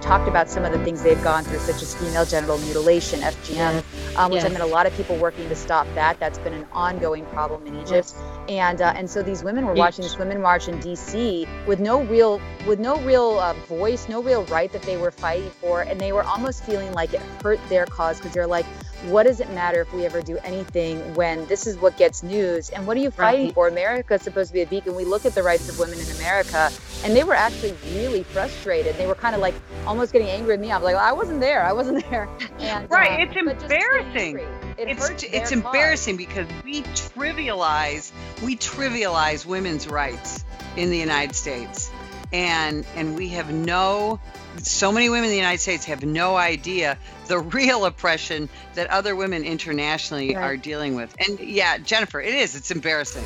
talked about some of the things they've gone through, such as female genital mutilation, FGM, um, which yes. I mean, a lot of people working to stop that. That's been an ongoing problem in Egypt. And uh, and so these women were watching this women march in D.C. with no real with no real uh, voice, no real right that they were fighting for, and they were almost feeling like it hurt their cause because they're like, what does it matter if we ever do anything when this is what gets news? And what are you fighting right. for? America is supposed to be a beacon. We look at the rights of women in America, and they were actually really frustrated. They were kind of like almost getting angry at me. I was like, well, I wasn't there. I wasn't there. And, right. Uh, it's embarrassing. It it's it's embarrassing because we trivialize we trivialize women's rights in the United States, and and we have no so many women in the United States have no idea the real oppression that other women internationally right. are dealing with. And yeah, Jennifer, it is. It's embarrassing.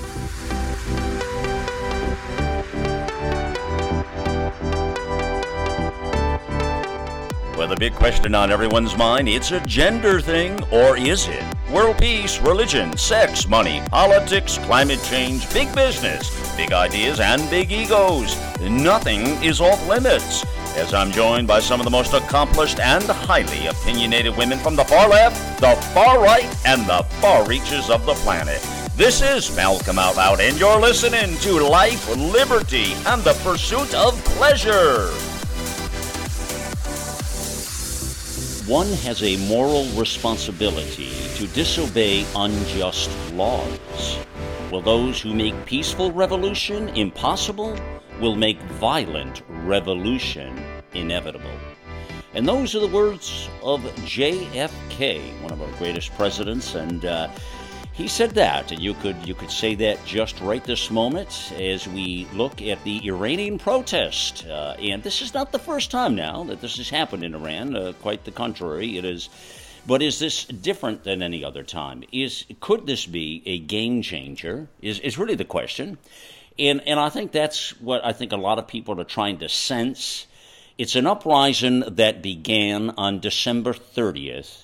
Well, the big question on everyone's mind it's a gender thing, or is it? World peace, religion, sex, money, politics, climate change, big business, big ideas, and big egos. Nothing is off limits as I'm joined by some of the most accomplished and highly opinionated women from the far left, the far right, and the far reaches of the planet. This is Malcolm Out Loud, and you're listening to Life, Liberty, and the Pursuit of Pleasure. One has a moral responsibility to disobey unjust laws. Will those who make peaceful revolution impossible will make violent revolution inevitable. And those are the words of JFK, one of our greatest presidents, and uh, he said that, and you could you could say that just right this moment as we look at the Iranian protest. Uh, and this is not the first time now that this has happened in Iran. Uh, quite the contrary, it is. But is this different than any other time? Is could this be a game changer? Is is really the question. And, and I think that's what I think a lot of people are trying to sense. It's an uprising that began on December 30th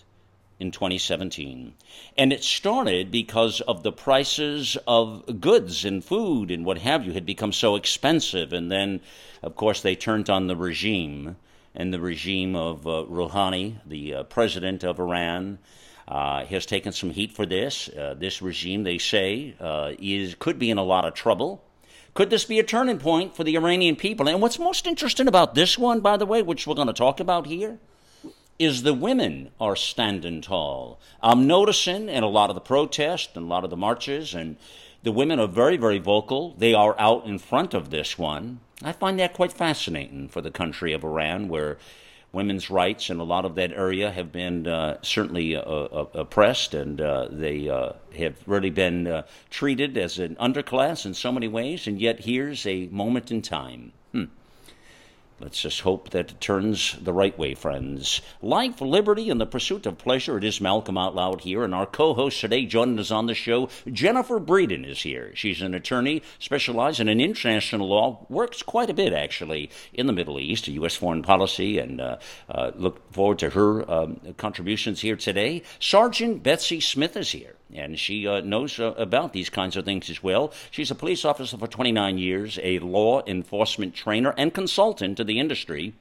in 2017. And it started because of the prices of goods and food and what have you had become so expensive. And then, of course, they turned on the regime and the regime of uh, Rouhani, the uh, president of Iran. Uh, has taken some heat for this. Uh, this regime, they say, uh, is could be in a lot of trouble. Could this be a turning point for the Iranian people? And what's most interesting about this one, by the way, which we're going to talk about here, is the women are standing tall. I'm noticing in a lot of the protests and a lot of the marches, and the women are very, very vocal. They are out in front of this one. I find that quite fascinating for the country of Iran, where women's rights in a lot of that area have been uh, certainly uh, uh oppressed, and uh, they uh, have really been uh, treated as an underclass in so many ways. And yet, here's a moment in time. Let's just hope that it turns the right way, friends. Life, liberty, and the pursuit of pleasure. It is Malcolm Out Loud here, and our co host today joining us on the show, Jennifer Breedon, is here. She's an attorney specializing in international law, works quite a bit, actually, in the Middle East, U.S. foreign policy, and uh, uh, look forward to her um, contributions here today. Sergeant Betsy Smith is here and she uh, knows uh, about these kinds of things as well. She's a police officer for 29 years, a law enforcement trainer and consultant to the industry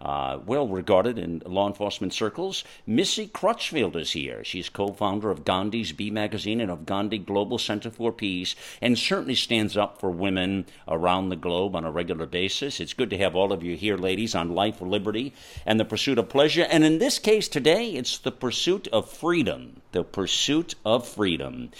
uh, well regarded in law enforcement circles. Missy Crutchfield is here. She's co founder of Gandhi's Bee Magazine and of Gandhi Global Center for Peace, and certainly stands up for women around the globe on a regular basis. It's good to have all of you here, ladies, on life, liberty, and the pursuit of pleasure. And in this case today, it's the pursuit of freedom. The pursuit of freedom.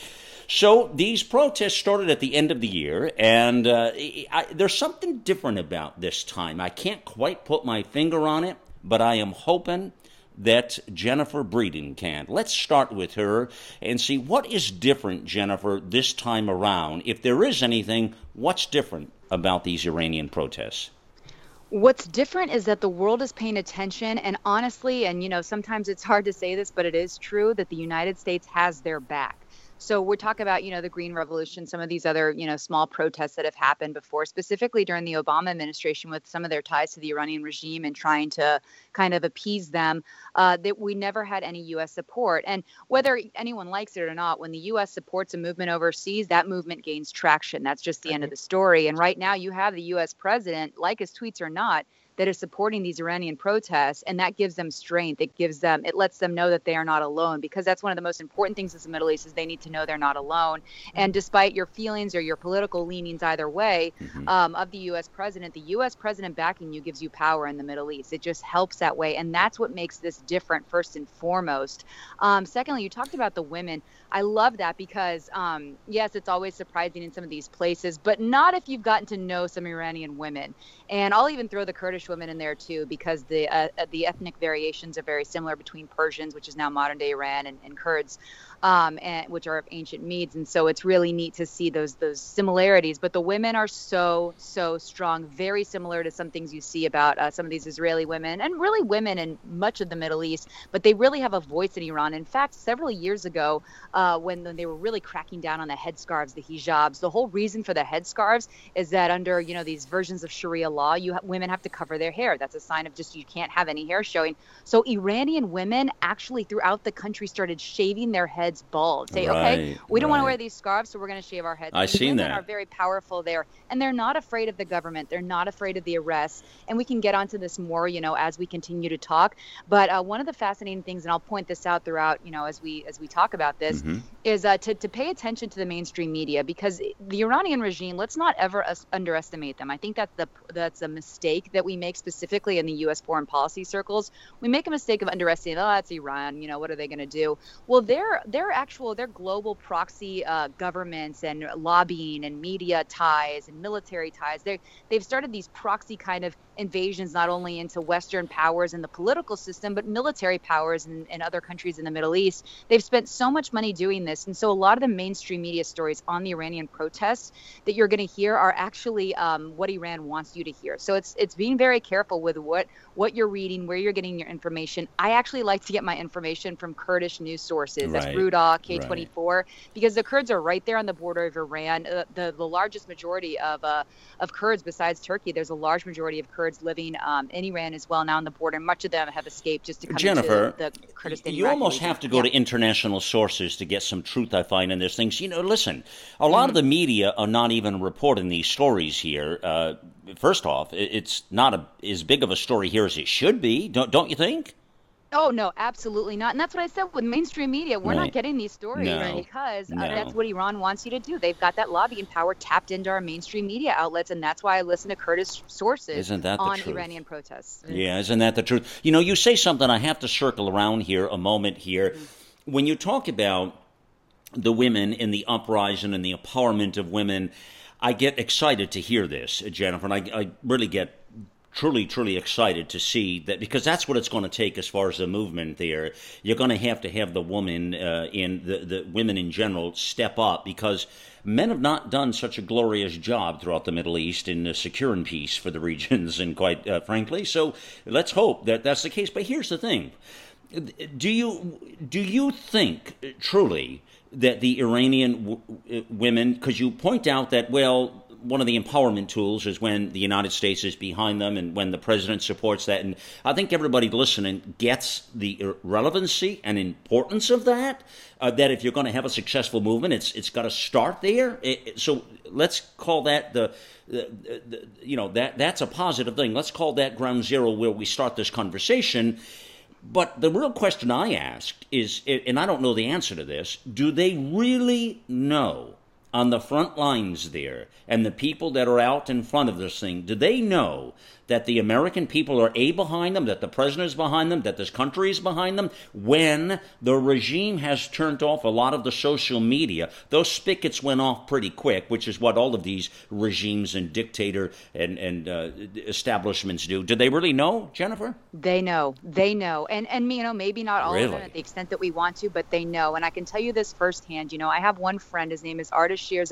So these protests started at the end of the year, and uh, I, there's something different about this time. I can't quite put my finger on it, but I am hoping that Jennifer Breedon can. Let's start with her and see what is different, Jennifer, this time around. If there is anything, what's different about these Iranian protests? What's different is that the world is paying attention, and honestly, and you know, sometimes it's hard to say this, but it is true that the United States has their back. So we're talking about, you know, the Green Revolution, some of these other, you know, small protests that have happened before, specifically during the Obama administration with some of their ties to the Iranian regime and trying to kind of appease them, uh, that we never had any U.S. support. And whether anyone likes it or not, when the U.S. supports a movement overseas, that movement gains traction. That's just the end of the story. And right now you have the U.S. president, like his tweets or not, that is supporting these Iranian protests, and that gives them strength. It gives them, it lets them know that they are not alone because that's one of the most important things in the Middle East is they need to know they're not alone. And despite your feelings or your political leanings either way mm-hmm. um, of the U.S. president, the U.S. president backing you gives you power in the Middle East. It just helps that way, and that's what makes this different first and foremost. Um, secondly, you talked about the women. I love that because um, yes, it's always surprising in some of these places, but not if you've gotten to know some Iranian women. And I'll even throw the Kurdish women in there too, because the uh, the ethnic variations are very similar between Persians, which is now modern day Iran, and, and Kurds um, and which are of ancient Medes, and so it's really neat to see those those similarities. But the women are so so strong, very similar to some things you see about uh, some of these Israeli women and really women in much of the Middle East. But they really have a voice in Iran. In fact, several years ago, uh, when, when they were really cracking down on the headscarves, the hijabs, the whole reason for the headscarves is that under you know these versions of Sharia law, you ha- women have to cover their hair. That's a sign of just you can't have any hair showing. So Iranian women actually throughout the country started shaving their heads heads bald. Say, right, okay, we don't right. want to wear these scarves, so we're going to shave our heads. I've seen women that. are very powerful there, and they're not afraid of the government. They're not afraid of the arrests. And we can get onto this more, you know, as we continue to talk. But uh, one of the fascinating things, and I'll point this out throughout, you know, as we as we talk about this, mm-hmm. is uh, to to pay attention to the mainstream media because the Iranian regime. Let's not ever underestimate them. I think that's the that's a mistake that we make specifically in the U.S. foreign policy circles. We make a mistake of underestimating. Oh, that's Iran. You know, what are they going to do? Well, they're they're actual they're global proxy uh, governments and lobbying and media ties and military ties. They they've started these proxy kind of invasions not only into Western powers and the political system, but military powers in, in, other countries in the Middle East. They've spent so much money doing this. And so a lot of the mainstream media stories on the Iranian protests that you're going to hear are actually um, what Iran wants you to hear. So it's it's being very careful with what what you're reading, where you're getting your information. I actually like to get my information from Kurdish news sources. Right. That's K24, right. because the Kurds are right there on the border of Iran. Uh, the, the largest majority of, uh, of Kurds, besides Turkey, there's a large majority of Kurds living um, in Iran as well now on the border. Much of them have escaped just to come Jennifer, into the Kurdistan. You almost have to go yeah. to international sources to get some truth. I find in these things. You know, listen, a lot mm-hmm. of the media are not even reporting these stories here. Uh, first off, it's not a, as big of a story here as it should be. Don't don't you think? Oh no, absolutely not. And that's what I said with mainstream media. We're right. not getting these stories no. because uh, that's what Iran wants you to do. They've got that lobbying power tapped into our mainstream media outlets, and that's why I listen to Kurdish sources isn't that on truth? Iranian protests. Yeah, isn't that the truth? You know, you say something. I have to circle around here a moment here. Mm-hmm. When you talk about the women in the uprising and the empowerment of women, I get excited to hear this, Jennifer, and I, I really get truly, truly excited to see that because that's what it's going to take as far as the movement there. You're going to have to have the woman uh, in the, the women in general step up because men have not done such a glorious job throughout the Middle East in uh, securing peace for the regions, and quite uh, frankly, so let's hope that that's the case. But here's the thing: do you do you think uh, truly? That the Iranian w- uh, women, because you point out that, well, one of the empowerment tools is when the United States is behind them and when the president supports that. And I think everybody listening gets the relevancy and importance of that. Uh, that if you're going to have a successful movement, it's it's got to start there. It, so let's call that the, the, the, you know that that's a positive thing. Let's call that ground zero where we start this conversation. But the real question I asked is, and I don't know the answer to this: Do they really know? On the front lines there and the people that are out in front of this thing, do they know that the American people are A behind them, that the president is behind them, that this country is behind them, when the regime has turned off a lot of the social media. Those spigots went off pretty quick, which is what all of these regimes and dictator and, and uh, establishments do. Do they really know, Jennifer? They know. They know. And, and you know, maybe not all really? of them at the extent that we want to, but they know. And I can tell you this firsthand. You know, I have one friend, his name is Ardashir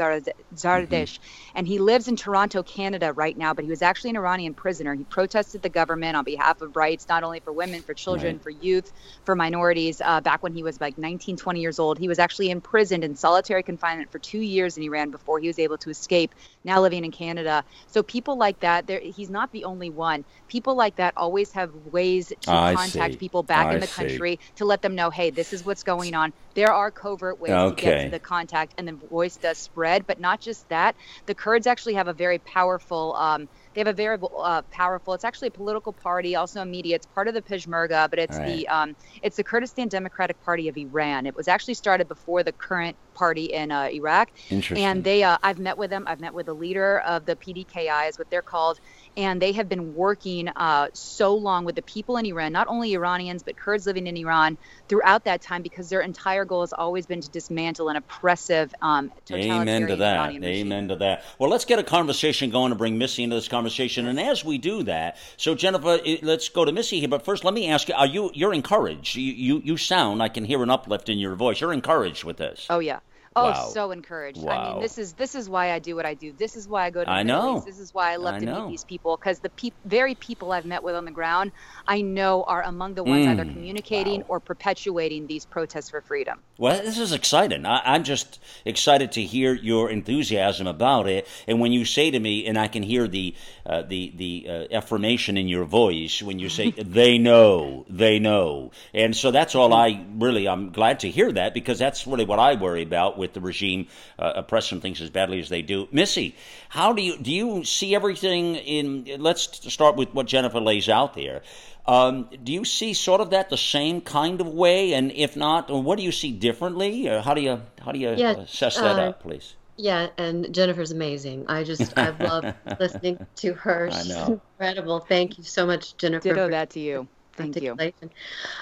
Zardish, mm-hmm. and he lives in Toronto, Canada right now, but he was actually an Iranian prisoner. He protested the government on behalf of rights, not only for women, for children, right. for youth, for minorities. Uh, back when he was like 19, 20 years old, he was actually imprisoned in solitary confinement for two years in Iran before he was able to escape. Now living in Canada. So people like that, he's not the only one. People like that always have ways to I contact see. people back I in the see. country to let them know, hey, this is what's going on. There are covert ways okay. to get to the contact, and the voice does spread. But not just that, the Kurds actually have a very powerful. Um, they have a very uh, powerful. It's actually a political party, also a media. It's part of the Peshmerga, but it's right. the um, it's the Kurdistan Democratic Party of Iran. It was actually started before the current party in uh, Iraq. Interesting. And they, uh, I've met with them. I've met with the leader of the PDKI, is what they're called, and they have been working uh, so long with the people in Iran, not only Iranians but Kurds living in Iran throughout that time, because their entire goal has always been to dismantle an oppressive, um, Amen to that. Amen regime. to that. Well, let's get a conversation going to bring Missy into this conversation, and as we do that, so Jennifer, let's go to Missy here. But first, let me ask you: Are you you're encouraged? You you, you sound I can hear an uplift in your voice. You're encouraged with this. Oh yeah. Oh, wow. so encouraged. Wow. I mean, this is this is why I do what I do. This is why I go to I know. This is why I love I to know. meet these people because the pe- very people I've met with on the ground, I know are among the ones mm. either communicating wow. or perpetuating these protests for freedom. Well, this is exciting. I, am just excited to hear your enthusiasm about it. And when you say to me, and I can hear the uh, the the uh, affirmation in your voice when you say they know, they know, and so that's all I really. I'm glad to hear that because that's really what I worry about with the regime uh, oppressing things as badly as they do. Missy, how do you do you see everything in? Let's start with what Jennifer lays out there. Um, do you see sort of that the same kind of way? And if not, what do you see differently? Or how do you how do you yeah, assess that uh, out, please? Yeah, and Jennifer's amazing. I just I love listening to her. She's incredible. Thank you so much, Jennifer. Ditto that to you. Thank you.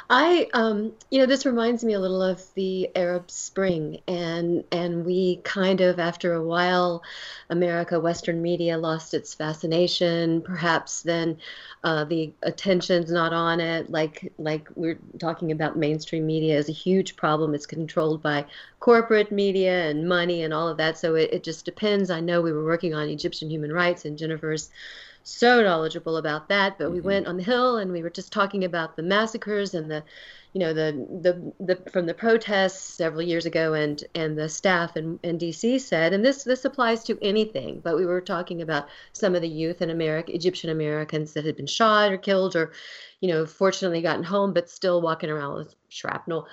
I, um, you know, this reminds me a little of the Arab Spring, and and we kind of, after a while, America, Western media lost its fascination. Perhaps then uh, the attention's not on it. Like like we're talking about, mainstream media is a huge problem. It's controlled by corporate media and money and all of that. So it, it just depends. I know we were working on Egyptian human rights, and Jennifer's so knowledgeable about that. But we mm-hmm. went on the hill and we were just talking about the massacres and the, you know, the the, the from the protests several years ago, and and the staff in, in D.C. said, and this this applies to anything. But we were talking about some of the youth in America, Egyptian Americans that had been shot or killed, or, you know, fortunately gotten home, but still walking around with shrapnel.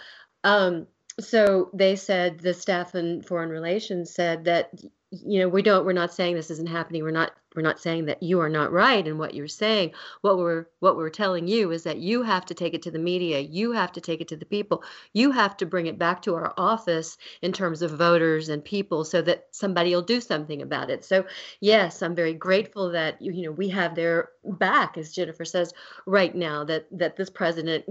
Um, so they said the staff in foreign relations said that you know we don't we're not saying this isn't happening we're not we're not saying that you are not right in what you're saying. What we're what we're telling you is that you have to take it to the media. You have to take it to the people. You have to bring it back to our office in terms of voters and people so that somebody will do something about it. So yes i'm very grateful that you, you know we have their back as jennifer says right now that that this president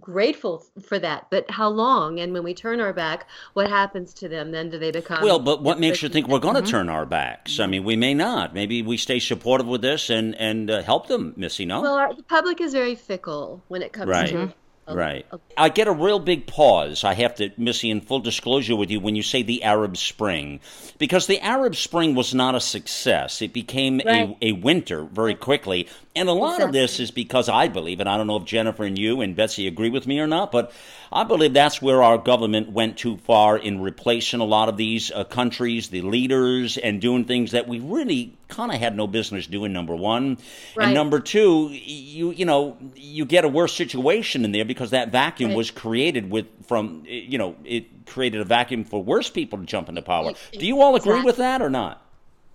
grateful for that. But how long and when we turn our back what happens to them? Then do they become well but what makes you think we're going to mm-hmm. turn our backs? I mean we may not. Maybe we stay supportive with this and and uh, help them, Missy? No. Well, our, the public is very fickle when it comes right. to right. Right. I get a real big pause. I have to, Missy, in full disclosure with you, when you say the Arab Spring, because the Arab Spring was not a success. It became right. a, a winter very quickly. And a lot exactly. of this is because I believe, and I don't know if Jennifer and you and Betsy agree with me or not, but I believe that's where our government went too far in replacing a lot of these uh, countries, the leaders, and doing things that we really kind of had no business doing. Number one, right. and number two, you you know you get a worse situation in there because that vacuum right. was created with from you know it created a vacuum for worse people to jump into power. Do you all agree exactly. with that or not?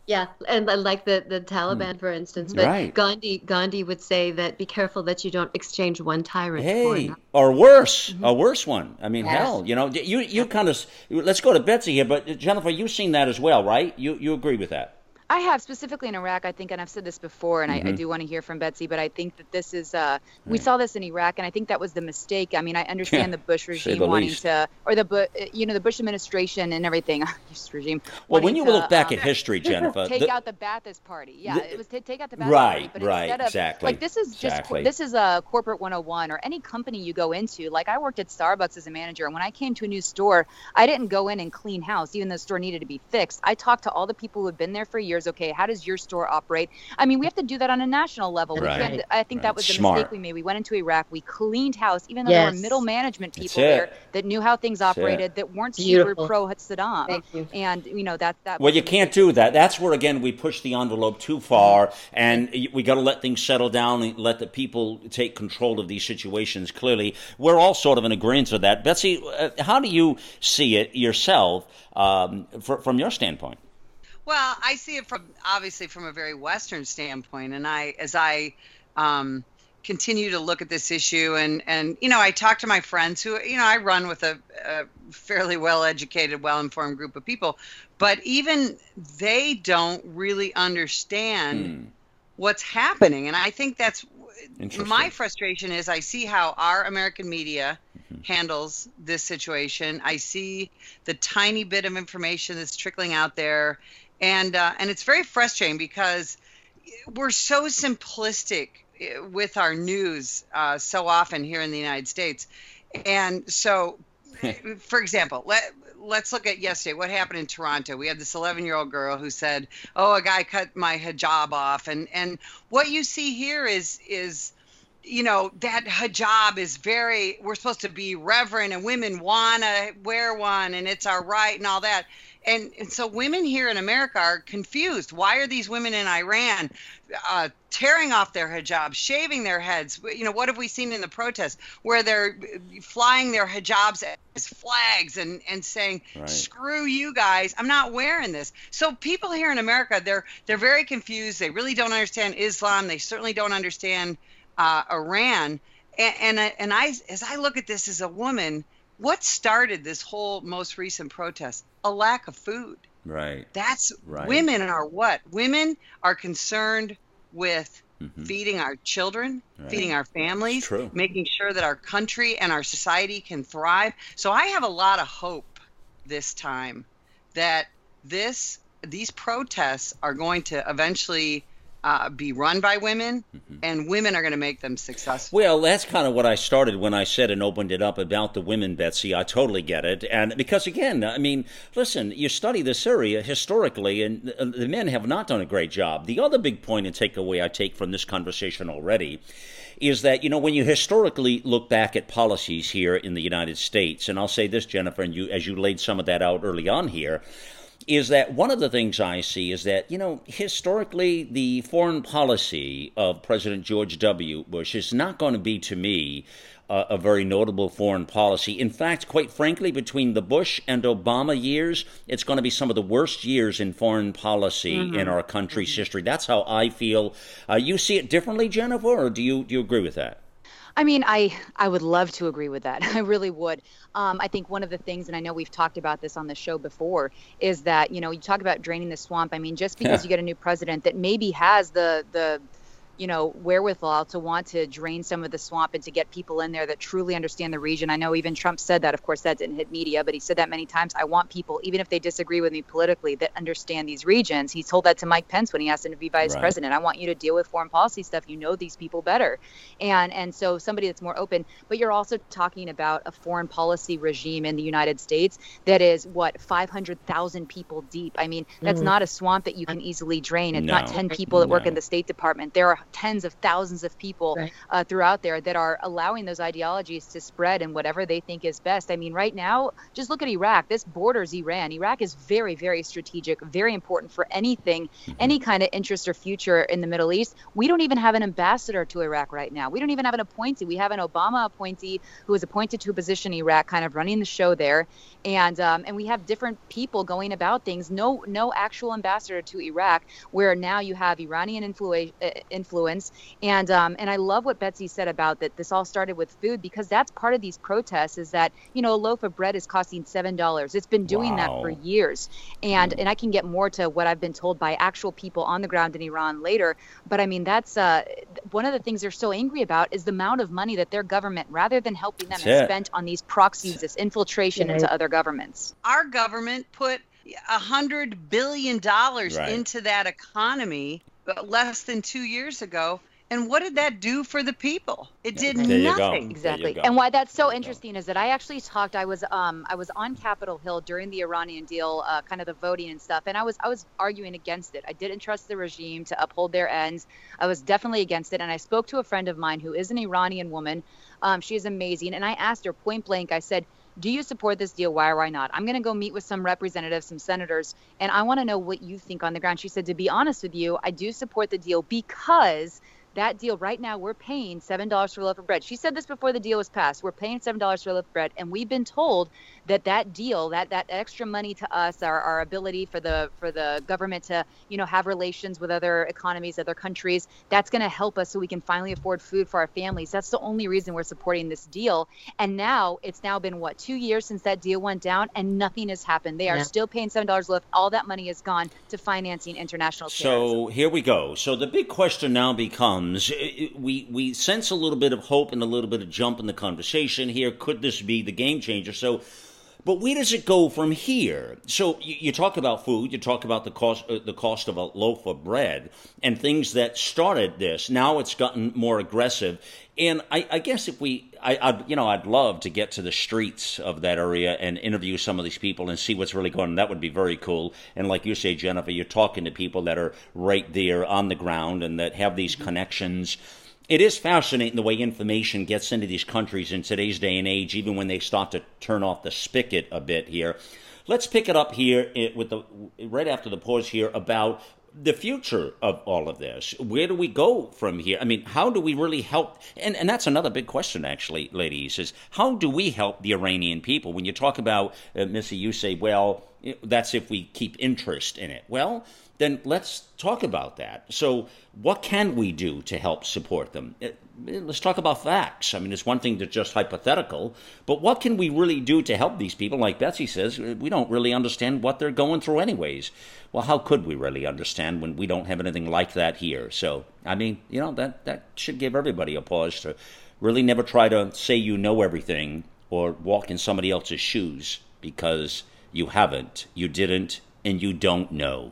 Yeah, and like the the Taliban, hmm. for instance. But right. Gandhi Gandhi would say that be careful that you don't exchange one tyrant hey, or worse, mm-hmm. a worse one. I mean, yes. hell, you know, you you kind of. Let's go to Betsy here, but Jennifer, you've seen that as well, right? You you agree with that? I have specifically in Iraq. I think, and I've said this before, and mm-hmm. I, I, mm-hmm. do want to hear from Betsy, but I think that this is uh, we saw this in Iraq, and I think that was the mistake. I mean, I understand the Bush regime the wanting least. to, or the you know the Bush administration and everything. Bush regime. Well, when you to, look back um, at history, Jennifer, take the, out the Ba'athist Party. Yeah, the, it was to take out the Ba'athist right, Party. Right, right, exactly. Like this is just exactly. this is a corporate 101, or any company you go into. Like I worked at Starbucks as a manager, and when I came to a new store, I didn't go in and clean house, even though the store needed to be fixed. I talked to all the people who had been there for years years. Okay, how does your store operate? I mean, we have to do that on a national level. Right. I think right. that was the Smart. mistake we made. We went into Iraq, we cleaned house, even though yes. there were middle management people there that knew how things operated, that weren't Beautiful. super pro Saddam. Thank you. And you know that that. Well, you can't do that. That's where again we push the envelope too far, and we got to let things settle down and let the people take control of these situations. Clearly, we're all sort of in agreement with that. Betsy, uh, how do you see it yourself um, for, from your standpoint? Well, I see it from obviously from a very Western standpoint, and I as I um, continue to look at this issue, and and you know, I talk to my friends who you know I run with a, a fairly well educated, well informed group of people, but even they don't really understand Hmm. what's happening, and I think that's my frustration is I see how our American media handles this situation. I see the tiny bit of information that's trickling out there, and uh, and it's very frustrating because we're so simplistic eh, with our news uh, so often here in the United States, and so, for example, let let's look at yesterday. What happened in Toronto? We had this 11 year old girl who said, "Oh, a guy cut my hijab off," and and what you see here is is you know that hijab is very we're supposed to be reverent and women want to wear one and it's our right and all that and, and so women here in america are confused. Why are these women in iran uh, tearing off their hijabs shaving their heads? You know what have we seen in the protests where they're flying their hijabs as flags and and saying Right. screw you guys. I'm not wearing this. So people here in america they're they're very confused. They really don't understand islam. They certainly don't understand uh, Iran, and and and I as I look at this as a woman, what started this whole most recent protest? A lack of food. Right. That's Right. women are what? Women are concerned with Mhm. feeding our children, Right. feeding our families, making sure that our country and our society can thrive. So I have a lot of hope this time that this these protests are going to eventually uh, be run by women, Mm-hmm. and women are going to make them successful. Well, that's kind of what I started when I said and opened it up about the women, Betsy. I totally get it. And because, again, I mean, listen, you study this area historically, and uh, the men have not done a great job. The other big point and takeaway I take from this conversation already is that, you know, when you historically look back at policies here in the United States, and I'll say this, Jennifer, and you, as you laid some of that out early on here, is that one of the things I see is that, you know, historically, the foreign policy of President George W. Bush is not going to be, to me, uh, a very notable foreign policy. In fact, quite frankly, between the Bush and Obama years, it's going to be some of the worst years in foreign policy in our country's history. That's how I feel. Uh, you see it differently, Jennifer, or do you do you agree with that? I mean, I I would love to agree with that. I really would. Um, I think one of the things, and I know we've talked about this on the show before, is that you know you talk about draining the swamp. I mean, just because Yeah. you get a new president that maybe has the the you know wherewithal to want to drain some of the swamp and to get people in there that truly understand the region. I know even Trump said that. Of course, that didn't hit media, but he said that many times. I want people, even if they disagree with me politically, that understand these regions. He told that to Mike Pence when he asked him to be vice Right. president. I want you to deal with foreign policy stuff. You know these people better, and and so somebody that's more open. But you're also talking about a foreign policy regime in the United States that is what 500,000 people deep. I mean, that's Mhm. not a swamp that you can easily drain. It's not 10 people that work in the State Department. There are tens of thousands of people Right. uh, throughout there that are allowing those ideologies to spread and whatever they think is best. I mean, right now, just look at Iraq. This borders Iran. Iraq is very, very strategic, very important for anything, any kind of interest or future in the Middle East. We don't even have an ambassador to Iraq right now. We don't even have an appointee. We have an Obama appointee who was appointed to a position in Iraq, kind of running the show there, and um, and we have different people going about things. No, no actual ambassador to Iraq, where now you have Iranian influence. uh, influence, and um, and I love what Betsy said about that. This all started with food because that's part of these protests. Is that you know a loaf of bread is costing seven dollars. It's been doing that for years, and and I can get more to what I've been told by actual people on the ground in Iran later. But I mean that's uh, one of the things they're so angry about is the amount of money that their government, rather than helping them, has spent on these proxies, this infiltration Right. into other governments. Our government put a hundred billion dollars Right. into that economy less than two years ago, And what did that do for the people? It did there nothing. Exactly. And why that's so interesting is that I actually talked. I was um I was on Capitol Hill during the Iranian deal, uh, kind of the voting and stuff, and I was I was arguing against it. I didn't trust the regime to uphold their ends. I was definitely against it, and I spoke to a friend of mine who is an Iranian woman. Um, she is amazing, and I asked her point blank. I said do you support this deal? Why or why not? I'm going to go meet with some representatives, some senators, and I want to know what you think on the ground. She said, to be honest with you, I do support the deal because that deal right now we're paying seven dollars for a loaf of bread. She said this before the deal was passed. We're paying seven dollars for a loaf of bread and we've been told that that deal that that extra money to us our, our ability for the for the government to you know have relations with other economies other countries that's going to help us so we can finally afford food for our families. That's the only reason we're supporting this deal. And now it's now been what two years since that deal went down and nothing has happened. They are yeah. still paying seven dollars a loaf. All that money is gone to financing international terrorism. so here we go. So the big question now becomes comes, we we sense a little bit of hope and a little bit of jump in the conversation here. Could this be the game changer? So. But where does it go from here? So you, you talk about food, you talk about the cost, uh, the cost of a loaf of bread, and things that started this. Now it's gotten more aggressive, and I, I guess if we, I, I'd, you know, I'd love to get to the streets of that area and interview some of these people and see what's really going on. That would be very cool. And like you say, Jennifer, you're talking to people that are right there on the ground and that have these mm-hmm. connections. It is fascinating the way information gets into these countries in today's day and age, even when they start to turn off the spigot a bit here. Let's pick it up here eh, with the right after the pause here about the future of all of this. Where do we go from here? I mean, how do we really help? And, and that's another big question, actually, ladies, is how do we help the Iranian people? When you talk about, uh, Missy, you say, well, that's if we keep interest in it. Well, then let's talk about that. So, what can we do to help support them? Eh, eh, let's talk about facts. I mean, it's one thing to just hypothetical, but what can we really do to help these people? Like Betsy says, eh, we don't really understand what they're going through, anyways. Well, how could we really understand when we don't have anything like that here? So, I mean, you know, that, that should give everybody a pause to really never try to say you know everything or walk in somebody else's shoes because you haven't, you didn't, and you don't know.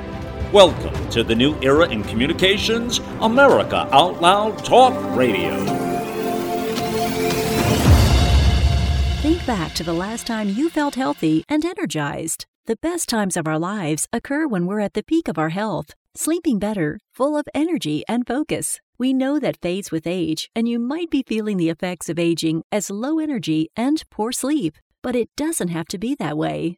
Welcome to the new era in communications, America Out Loud Talk Radio. Think back to the last time you felt healthy and energized. The best times of our lives occur when we're at the peak of our health, sleeping better, full of energy and focus. We know that fades with age, and you might be feeling the effects of aging as low energy and poor sleep. But it doesn't have to be that way.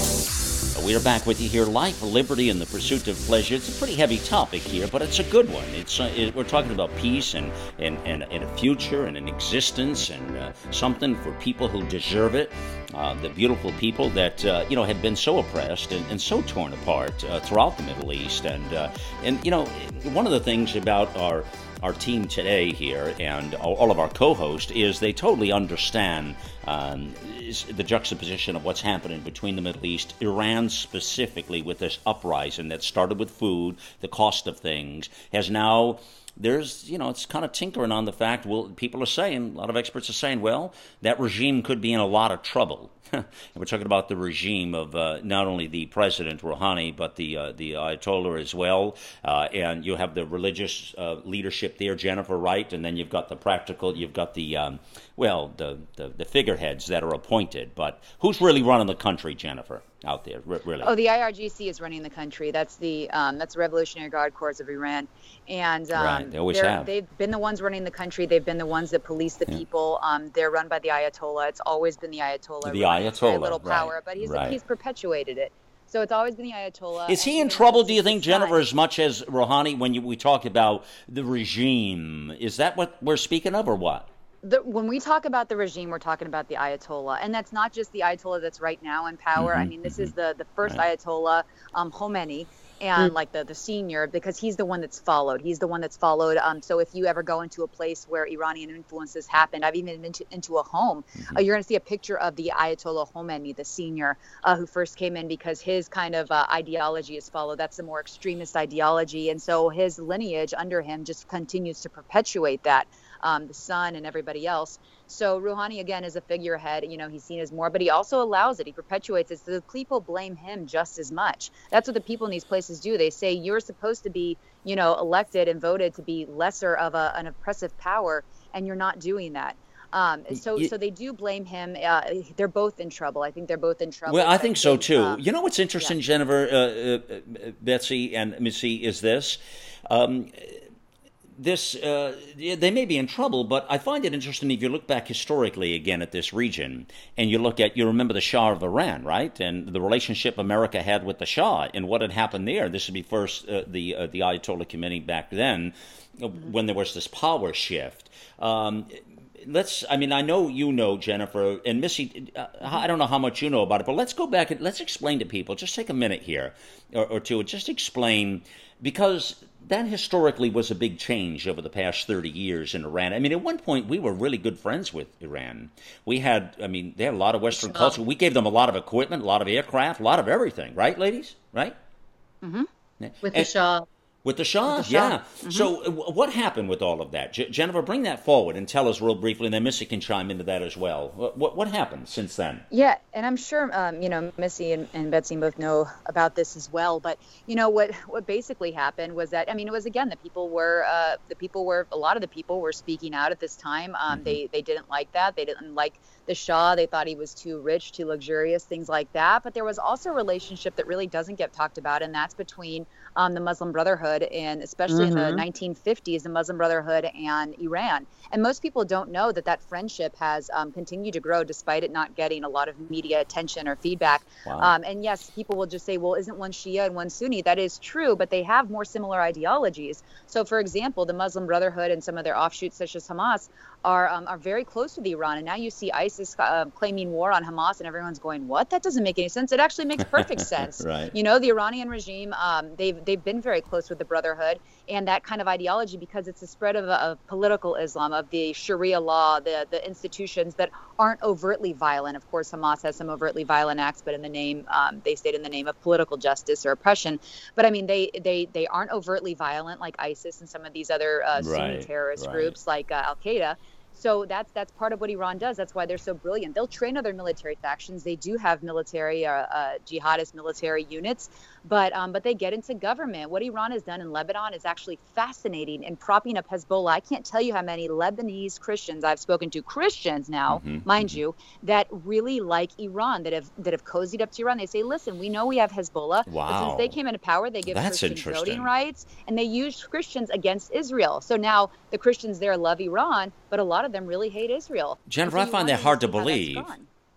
We are back with you here. Life, liberty, and the pursuit of pleasure. It's a pretty heavy topic here, but it's a good one. It's uh, it, we're talking about peace and, and, and, and, a future and an existence and uh, something for people who deserve it. Uh, the beautiful people that uh, you know have been so oppressed and, and so torn apart uh, throughout the Middle East. And uh, and you know one of the things about our our team today here and all of our co-hosts is they totally understand um, the juxtaposition of what's happening between the Middle East, Iran specifically, with this uprising that started with food, the cost of things, has now there's, you know, it's kind of tinkering on the fact. Well, people are saying, a lot of experts are saying, well, that regime could be in a lot of trouble. and we're talking about the regime of uh, not only the president Rouhani, but the uh, the Ayatollah as well. Uh, and you have the religious uh, leadership there, Jennifer right, and then you've got the practical. You've got the um, well, the, the the figureheads that are appointed. But who's really running the country, Jennifer? Out there, really? Oh, the IRGC is running the country. That's the um, that's the Revolutionary Guard Corps of Iran, and um, right. they always have. They've been the ones running the country. They've been the ones that police the yeah. people. Um, they're run by the Ayatollah. It's always been the Ayatollah. The Ayatollah, very little power, right. but he's right. he's perpetuated it. So it's always been the Ayatollah. Is he in trouble, do you think, Jennifer, as much as Rouhani when you, we talk about the regime? Is that what we're speaking of, or what? The, when we talk about the regime, we're talking about the Ayatollah, and that's not just the Ayatollah that's right now in power. Mm-hmm, I mean, this mm-hmm. is the the first right. Ayatollah, um, Khomeini, and mm. like the the senior, because he's the one that's followed. He's the one that's followed. Um, so if you ever go into a place where Iranian influences happened, I've even been to, into a home, mm-hmm. uh, you're going to see a picture of the Ayatollah Khomeini, the senior, uh, who first came in because his kind of uh, ideology is followed. That's the more extremist ideology, and so his lineage under him just continues to perpetuate that um, the son and everybody else. So Rouhani again is a figurehead. You know, he's seen as more, but he also allows it. He perpetuates it. So the people blame him just as much. That's what the people in these places do. They say you're supposed to be, you know, elected and voted to be lesser of a, an oppressive power, and you're not doing that. Um, so, you, so they do blame him. Uh, they're both in trouble. I think they're both in trouble. Well, I think so too. Um, you know what's interesting, yeah. Jennifer, uh, uh, Betsy, and Missy, is this. Um, this uh, they may be in trouble, but I find it interesting if you look back historically again at this region and you look at you remember the Shah of Iran, right, and the relationship America had with the Shah and what had happened there. This would be first uh, the uh, the Ayatollah Khomeini back then, mm-hmm. when there was this power shift. Um, let's i mean i know you know jennifer and missy uh, i don't know how much you know about it but let's go back and let's explain to people just take a minute here or, or two just explain because that historically was a big change over the past 30 years in Iran. I mean, at one point, we were really good friends with Iran. We had, I mean, they had a lot of Western culture. We gave them a lot of equipment, a lot of aircraft, a lot of everything, right, ladies? Right? Mm-hmm. With and, the Shah. With the Shah, with the Shah. yeah. Mm-hmm. So, uh, what happened with all of that? J- Jennifer, bring that forward and tell us real briefly, and then Missy can chime into that as well. What, what, what happened since then? Yeah, and I'm sure um, you know Missy and, and, Betsy both know about this as well. But you know what what basically happened was that I mean it was again the people were uh, the people were a lot of the people were speaking out at this time. Um, mm-hmm. They they didn't like that. They didn't like the Shah. They thought he was too rich, too luxurious, things like that. But there was also a relationship that really doesn't get talked about, and that's between um, the Muslim Brotherhood and especially mm-hmm. in the 1950s, mm-hmm. the Muslim Brotherhood and Iran. And most people don't know that that friendship has um, continued to grow despite it not getting a lot of media attention or feedback. Wow. Um, and yes, people will just say, well, isn't one Shia and one Sunni? That is true, but they have more similar ideologies. So, for example, the Muslim Brotherhood and some of their offshoots, such as Hamas, are um, are very close to the Iran. And now you see ISIS uh, claiming war on Hamas, and everyone's going, "What? That doesn't make any sense." It actually makes perfect sense. right. You know, the Iranian regime, um, they've they've been very close with the Brotherhood and that kind of ideology because it's a spread of, of political Islam, of the Sharia law, the the institutions that aren't overtly violent. Of course, Hamas has some overtly violent acts, but in the name um, they state in the name of political justice or oppression. But I mean, they they they aren't overtly violent like ISIS and some of these other uh, Sunni right, terrorist right. groups like uh, Al Qaeda. So that's that's part of what Iran does. That's why they're so brilliant. They'll train other military factions. They do have military, uh, uh, jihadist military units, but um, but they get into government. What Iran has done in Lebanon is actually fascinating in propping up Hezbollah. I can't tell you how many Lebanese Christians I've spoken to, Christians now, mm-hmm, mind mm-hmm. you, that really like Iran, that have that have cozied up to Iran. They say, listen, we know we have Hezbollah, wow. but since they came into power, they give That's Christians voting rights, and they use Christians against Israel. So now the Christians there love Iran, but a lot of them really hate Israel. Jennifer, so I find that hard to believe.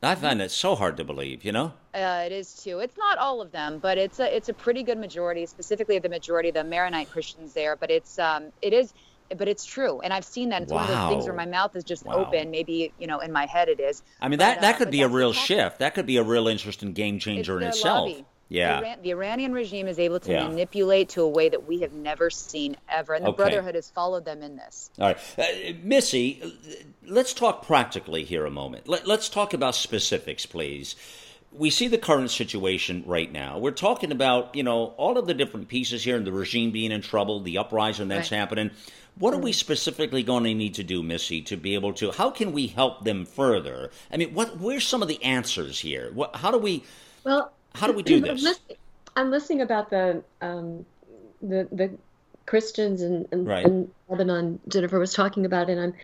I find it so hard to believe, you know? Uh, it is too. It's not all of them, but it's a it's a pretty good majority, specifically the majority of the Maronite Christians there. But it's um it is but it's true and i've seen that it's wow. one of those things where my mouth is just wow. open maybe you know in my head it is i mean that but, that uh, could be a real shift that could be a real interesting game changer in itself lobby. Yeah. The, Iran- the, Iranian regime is able to yeah. manipulate to a way that we have never seen ever. And the okay. Brotherhood has followed them in this. All right. Uh, Missy, let's talk practically here a moment. Let, let's talk about specifics, please. we see the current situation right now. We're talking about, you know, all of the different pieces here and the regime being in trouble, the uprising that's right. happening. What are we mm-hmm. specifically going to need to do, Missy, to be able to? How can we help them further? I mean, what? Where's some of the answers here? What? How do we? Well, how do we do this? I'm listening about the um, the the Christians and, and, right. and Lebanon Jennifer was talking about, and I'm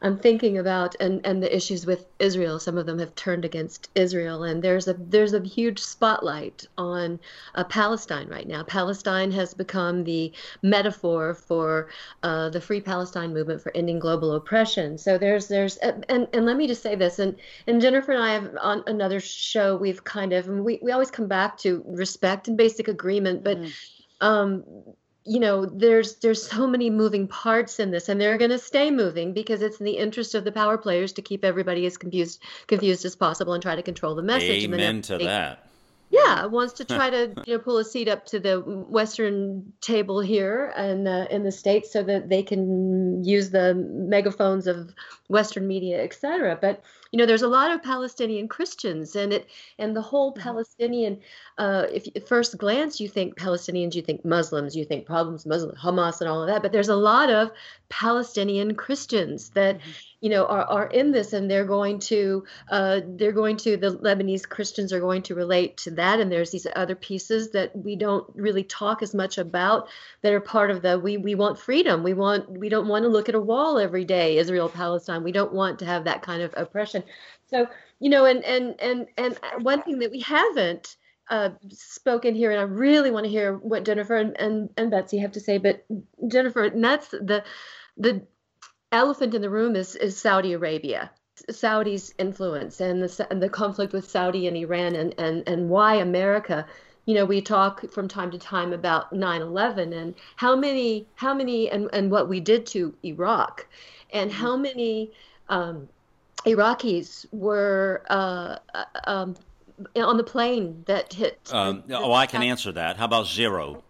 I'm thinking about and, and the issues with Israel. Some of them have turned against Israel, and there's a there's a huge spotlight on uh, Palestine right now. Palestine has become the metaphor for uh, the Free Palestine movement for ending global oppression. So there's there's and and let me just say this, and and Jennifer and I have on another show we've kind of and we we always come back to respect and basic agreement, but. Mm. Um, you know there's there's so many moving parts in this and they're going to stay moving because it's in the interest of the power players to keep everybody as confused confused as possible and try to control the message amen to that yeah wants to try to you know pull a seat up to the western table here and uh, in the states so that they can use the megaphones of western media etc but you know there's a lot of palestinian christians and it and the whole mm-hmm. palestinian uh, if at first glance you think palestinians you think muslims you think problems muslim hamas and all of that but there's a lot of palestinian christians that mm-hmm. You know are, are in this and they're going to uh, they're going to the lebanese christians are going to relate to that. And there's these other pieces that we don't really talk as much about that are part of the we we want freedom. We want we don't want to look at a wall every day israel palestine. We don't want to have that kind of oppression. So you know, and and and and one thing that we haven't uh, spoken here, and I really want to hear what Jennifer and, and and Betsy have to say. But Jennifer, and that's the the elephant in the room is is Saudi Arabia. Saudi's influence and the and the conflict with Saudi and Iran and and and why America you know we talk from time to time about 9/11 and how many how many and and what we did to Iraq and how many um, Iraqis were uh, uh, um, on the plane that hit. Um, oh, I can answer that. How about zero?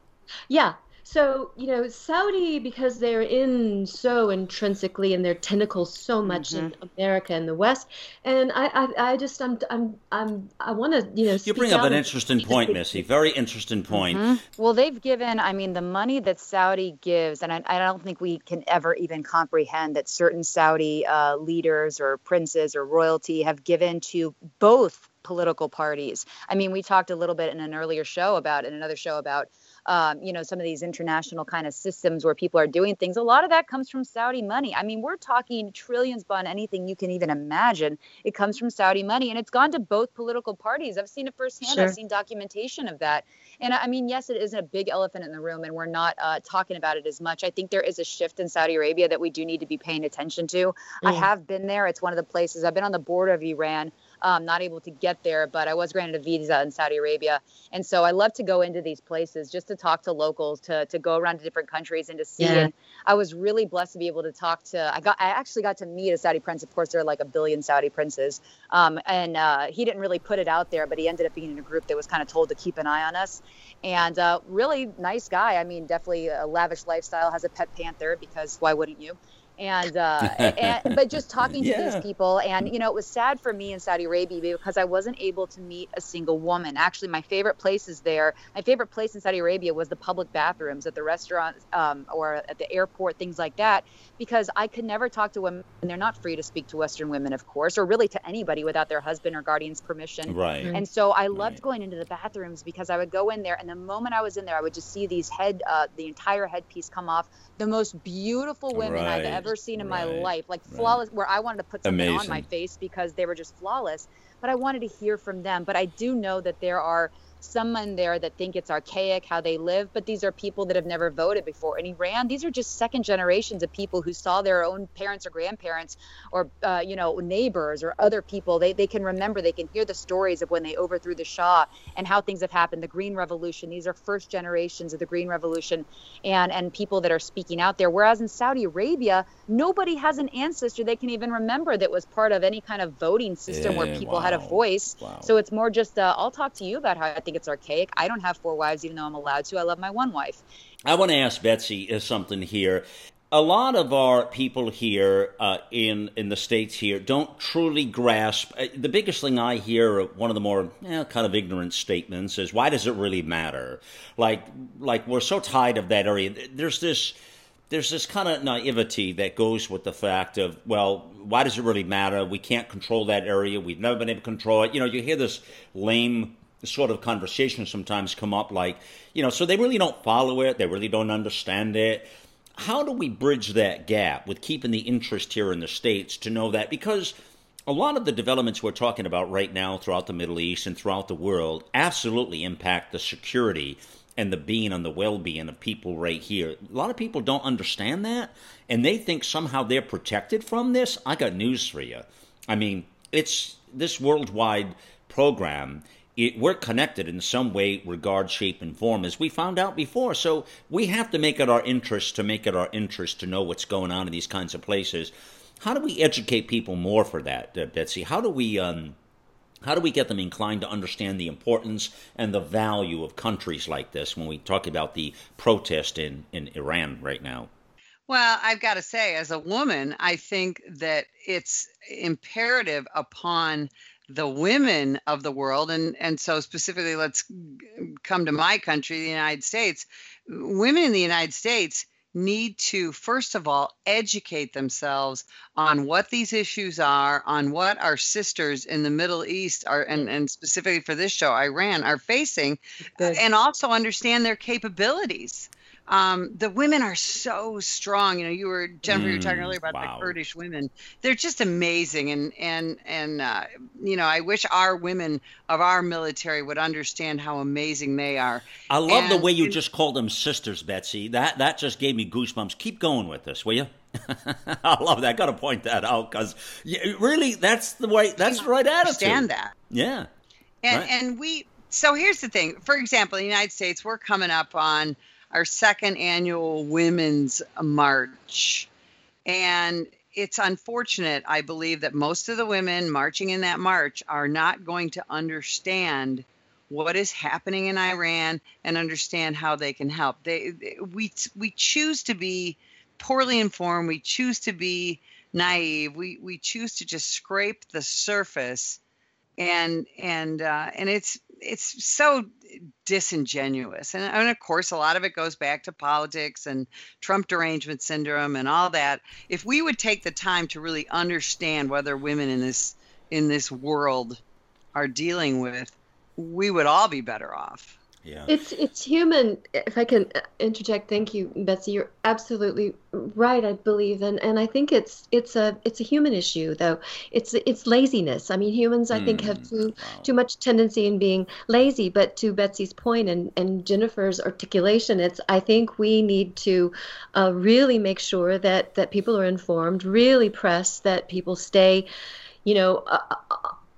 Yeah, so, you know, Saudi, because they're in so intrinsically and their tentacles so much mm-hmm. in America and the West, and I, I, I just, I'm, I'm, I'm, I want to, you know, you bring up an interesting point, Missy. Very interesting point. Mm-hmm. Well, they've given, I mean, the money that Saudi gives, and I, I don't think we can ever even comprehend that certain Saudi uh, leaders or princes or royalty have given to both political parties. I mean, we talked a little bit in an earlier show about, in another show about um, you know, some of these international kind of systems where people are doing things. A lot of that comes from Saudi money. I mean, we're talking trillions beyond anything you can even imagine. It comes from Saudi money, and it's gone to both political parties. I've seen it firsthand. Sure. I've seen documentation of that. And I mean, yes, it is a big elephant in the room, and we're not uh, talking about it as much. I think there is a shift in Saudi Arabia that we do need to be paying attention to. Mm. I have been there. It's one of the places I've been on the border of Iran um, not able to get there, but I was granted a visa in Saudi Arabia. And so I love to go into these places just to talk to locals, to, to go around to different countries and to see. Yeah. And I was really blessed to be able to talk to, I got, I actually got to meet a Saudi prince. Of course, there are like a billion Saudi princes. Um, and uh, he didn't really put it out there, but he ended up being in a group that was kind of told to keep an eye on us. And uh, really nice guy. I mean, definitely a lavish lifestyle, has a pet panther because why wouldn't you? And, uh, and but just talking to yeah. these people and you know it was sad for me in saudi arabia because i wasn't able to meet a single woman. Actually my favorite places there. My favorite place in saudi arabia was the public bathrooms at the restaurant um, or at the airport things like that because i could never talk to women. And they're not free to speak to western women of course or really to anybody without their husband or guardian's permission. Right. And so i loved right. going into the bathrooms because i would go in there and the moment i was in there i would just see these head uh, the entire headpiece come off. The most beautiful women right. i've ever ever seen in right. my life. Like flawless, right. where I wanted to put something Amazing. on my face because they were just flawless. But I wanted to hear from them. But I do know that there are someone there that think it's archaic how they live, but these are people that have never voted before. In Iran, these are just second generations of people who saw their own parents or grandparents or, uh, you know, neighbors or other people. They, they can remember, they can hear the stories of when they overthrew the Shah and how things have happened. The Green Revolution, these are first generations of the Green Revolution and, and people that are speaking out there. Whereas in Saudi Arabia, nobody has an ancestor they can even remember that was part of any kind of voting system yeah, where people wow. had a voice. Wow. So it's more just, uh, I'll talk to you about how I think it's archaic. I don't have four wives, even though I'm allowed to. I love my one wife. I want to ask Betsy uh, something here. a lot of our people here uh, in in the states here don't truly grasp. Uh, the biggest thing I hear, one of the more you know, kind of ignorant statements, is why does it really matter? Like like we're so tired of that area. There's this there's this kind of naivety that goes with the fact of well, why does it really matter? We can't control that area. We've never been able to control it. You know, you hear this lame sort of conversations sometimes come up like you know so they really don't follow it they really don't understand it how do we bridge that gap with keeping the interest here in the States to know that? Because a lot of the developments we're talking about right now throughout the Middle East and throughout the world absolutely impact the security and the being and the well being of people right here. A lot of people don't understand that, and they think somehow they're protected from this. I got news for you. I mean, it's this worldwide program it, we're connected in some way, regard, shape, and form, as we found out before. So we have to make it our interest to make it our interest to know what's going on in these kinds of places. How do we educate people more for that, uh, Betsy? How do we um, how do we get them inclined to understand the importance and the value of countries like this when we talk about the protest in, in Iran right now? Well, I've got to say, as a woman, I think that it's imperative upon the women of the world and and so specifically let's come to my country the united states. Women in the united states need to first of all educate themselves on what these issues are on what our sisters in the middle east are and, and specifically for this show iran are facing and also understand their capabilities um, the women are so strong. You know, you were Jennifer. You were talking mm, earlier about wow. the Kurdish women. They're just amazing, and and and uh, you know, I wish our women of our military would understand how amazing they are. I love and, the way you and, just called them sisters, Betsy. That that just gave me goosebumps. Keep going with this, will you? I love that. Got to point that out because really, that's the way. That's the right attitude. Understand that? Yeah. And right. and we. So here's the thing. For example, in the United States, we're coming up on our second annual Women's March. And it's unfortunate, I believe, that most of the women marching in that march are not going to understand what is happening in Iran and understand how they can help. They, we we choose to be poorly informed. We choose to be naive. We we choose to just scrape the surface, and and uh, and it's it's so disingenuous. And, and, of course, a lot of it goes back to politics and Trump derangement syndrome and all that. If we would take the time to really understand whether women in this in this world are dealing with, we would all be better off. Yeah. It's it's human. If I can interject, thank you, Betsy. You're absolutely right. I believe, and and I think it's it's a it's a human issue, though. It's it's laziness. I mean, humans, I mm, think, have mm, too wow. too much tendency in being lazy. But to Betsy's point and and Jennifer's articulation, it's I think we need to uh, really make sure that that people are informed. Really press that people stay, you know. Uh,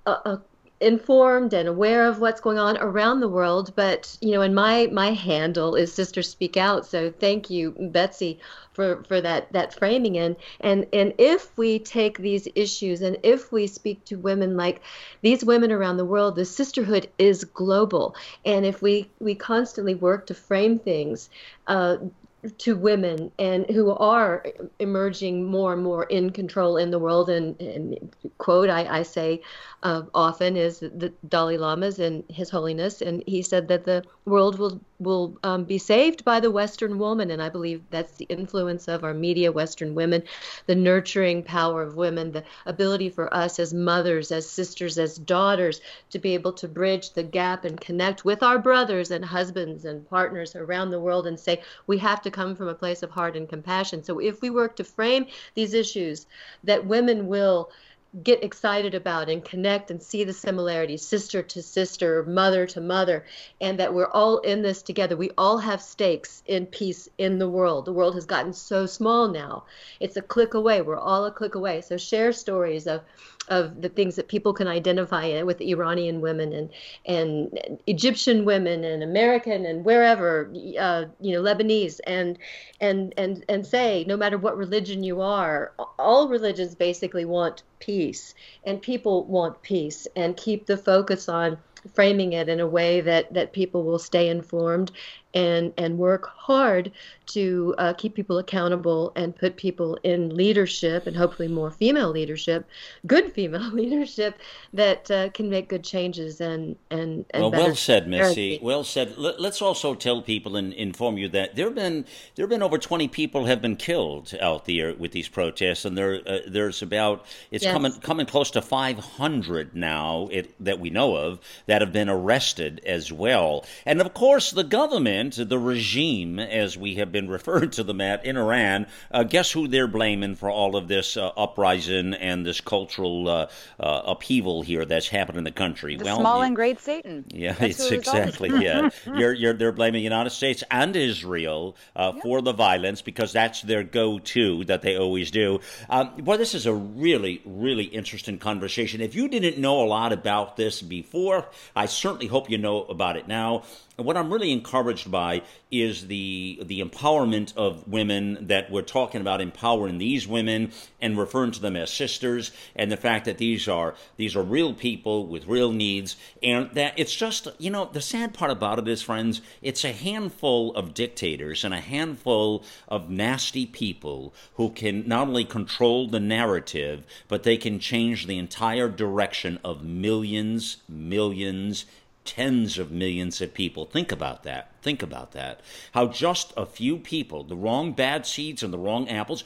uh informed and aware of what's going on around the world but you know and my my handle is sister speak out so thank you betsy for for that that framing and and and if we take these issues and if we speak to women like these women around the world the sisterhood is global. And if we we constantly work to frame things uh, to women and who are emerging more and more in control in the world. And, and quote I, I say uh, often is the Dalai Lama's and His Holiness. And he said that the world will will um, be saved by the Western woman. And I believe that's the influence of our media Western women the nurturing power of women the ability for us as mothers as sisters as daughters to be able to bridge the gap and connect with our brothers and husbands and partners around the world and say we have to come from a place of heart and compassion. So if we work to frame these issues that women will get excited about and connect and see the similarities, sister to sister, mother to mother, and that we're all in this together. We all have stakes in peace in the world. The world has gotten so small now. It's a click away. We're all a click away. So share stories of of the things that people can identify with Iranian women and and Egyptian women and American and wherever uh, you know Lebanese and and and and say no matter what religion you are, all religions basically want peace and people want peace and keep the focus on framing it in a way that that people will stay informed and and work hard to uh, keep people accountable and put people in leadership and hopefully more female leadership, good female leadership that uh, can make good changes and and, and well, well said, Missy. Well said. Let's also tell people and inform you that there have been there have been over twenty people have been killed out there with these protests, and there uh, there's about it's yes. coming coming close to five hundred now it, that we know of that have been arrested as well, and of course the government, the regime, as we have been referred to them at in Iran. Uh, guess who they're blaming for all of this uh, uprising and this cultural uh, uh upheaval here that's happened in the country? The well, small and great Satan. Yeah, that's it's exactly yeah. you're, you're, they're blaming the United States and Israel uh, yeah. for the violence because that's their go-to that they always do. Um, boy, this is a really, really interesting conversation. If you didn't know a lot about this before, I certainly hope you know about it now. And what I'm really encouraged by is the the empowerment of women that we're talking about empowering these women and referring to them as sisters and the fact that these are these are real people with real needs and that it's just you know the sad part about it is friends it's a handful of dictators and a handful of nasty people who can not only control the narrative but they can change the entire direction of millions millions tens of millions of people. Think about that. Think about that. How just a few people, the wrong bad seeds and the wrong apples.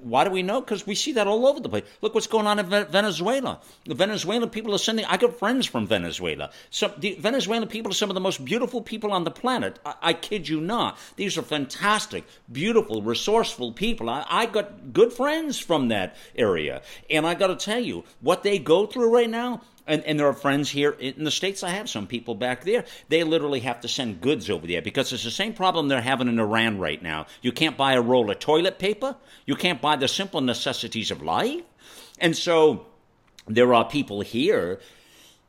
Why do we know? Because we see that all over the place. Look what's going on in Venezuela. The Venezuelan people are sending. I got friends from Venezuela. Some the Venezuelan people are some of the most beautiful people on the planet. I, I kid you not. These are fantastic, beautiful, resourceful people. I, I got good friends from that area, and I got to tell you what they go through right now and, and there are friends here in the States. I have some people back there. They literally have to send goods over there because it's the same problem they're having in Iran right now. You can't buy a roll of toilet paper, you can't buy the simple necessities of life. And so there are people here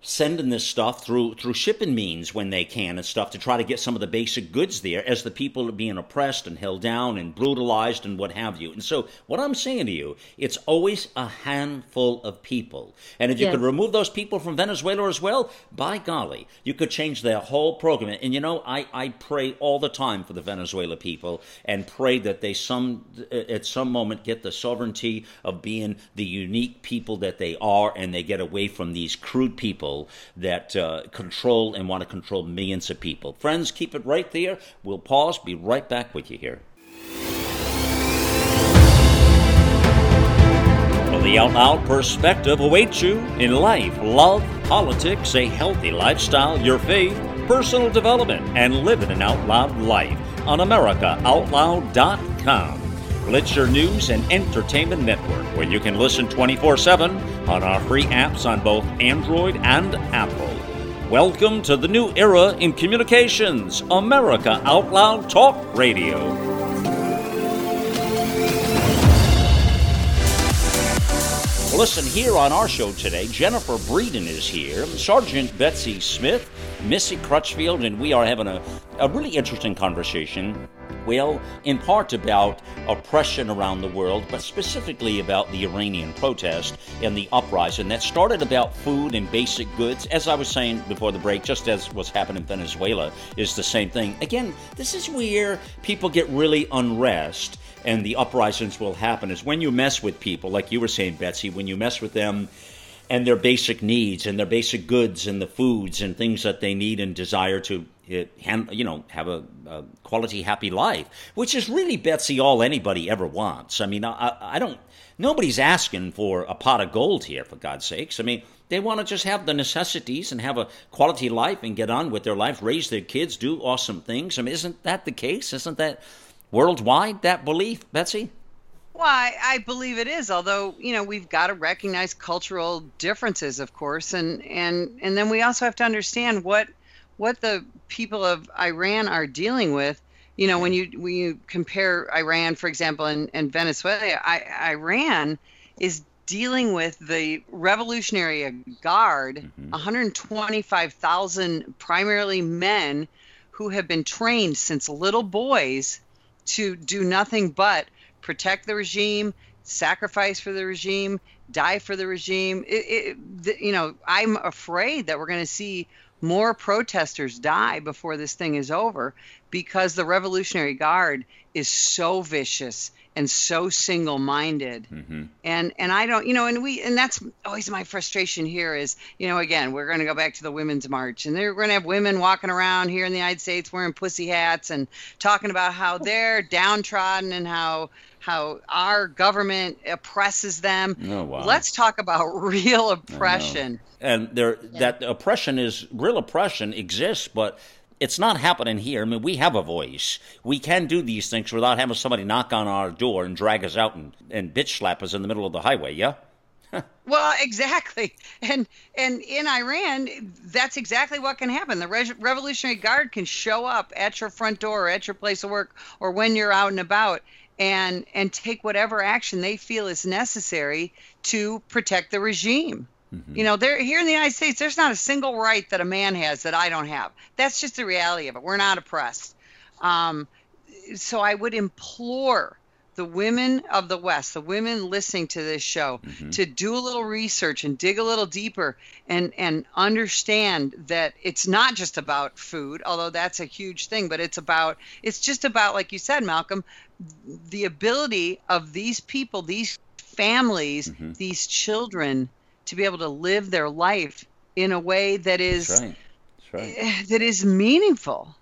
sending this stuff through through shipping means when they can and stuff to try to get some of the basic goods there as the people are being oppressed and held down and brutalized and what have you. And so what I'm saying to you, it's always a handful of people. And if you yes. could remove those people from Venezuela as well, by golly, you could change their whole program. And you know, I, I pray all the time for the Venezuela people and pray that they some at some moment get the sovereignty of being the unique people that they are and they get away from these crude people people that uh, control and want to control millions of people. Friends, keep it right there. We'll pause, be right back with you here. the Out Loud perspective awaits you in life, love, politics, a healthy lifestyle, your faith, personal development, and living an out loud life on AmericaOutloud.com. Blitzer News and Entertainment Network, where you can listen 24 7 on our free apps on both Android and Apple. Welcome to the new era in communications, America Out Loud Talk Radio. Listen, here on our show today, Jennifer Breedon is here, Sergeant Betsy Smith, Missy Crutchfield, and we are having a, a really interesting conversation well, in part about oppression around the world, but specifically about the Iranian protest and the uprising that started about food and basic goods. As I was saying before the break, just as what's happened in Venezuela is the same thing. Again, this is where people get really unrest and the uprisings will happen is when you mess with people, like you were saying, Betsy, when you mess with them and their basic needs and their basic goods and the foods and things that they need and desire to you know, have a, a, quality, happy life, which is really, Betsy, all anybody ever wants. I mean, I, I don't, nobody's asking for a pot of gold here, for God's sakes. I mean, they want to just have the necessities and have a quality life and get on with their life, raise their kids, do awesome things. I mean, isn't that the case? Isn't that worldwide, that belief, Betsy? Well, I, I, believe it is. Although you know we've got to recognize cultural differences, of course, and and and then we also have to understand what what the people of Iran are dealing with. You know, when you when you compare Iran, for example, and, and Venezuela, I, Iran is dealing with the Revolutionary Guard, mm-hmm. 125,000 primarily men who have been trained since little boys to do nothing but protect the regime, sacrifice for the regime, die for the regime. It, it, you know, I'm afraid that we're going to see more protesters die before this thing is over because the Revolutionary Guard is so vicious and so single-minded mm-hmm. and and i don't you know and we and that's always my frustration here is you know again we're going to go back to the women's march and they're going to have women walking around here in the united states wearing pussy hats and talking about how they're downtrodden and how how our government oppresses them. Oh, wow. Let's talk about real oppression. And there, yeah. that oppression is real oppression exists, but it's not happening here. I mean, we have a voice. We can do these things without having somebody knock on our door and drag us out and, and bitch slap us in the middle of the highway. Yeah. well, exactly, and and in Iran, that's exactly what can happen. The Re- Revolutionary Guard can show up at your front door, or at your place of work, or when you're out and about, and and take whatever action they feel is necessary to protect the regime. Mm-hmm. You know, there here in the United States, there's not a single right that a man has that I don't have. That's just the reality of it. We're not oppressed. Um, so I would implore the women of the West, the women listening to this show, mm-hmm. to do a little research and dig a little deeper and and understand that it's not just about food, although that's a huge thing, but it's about it's just about like you said, Malcolm, the ability of these people, these families, mm-hmm. these children to be able to live their life in a way that is That's right. That's right. Eh, that is meaningful.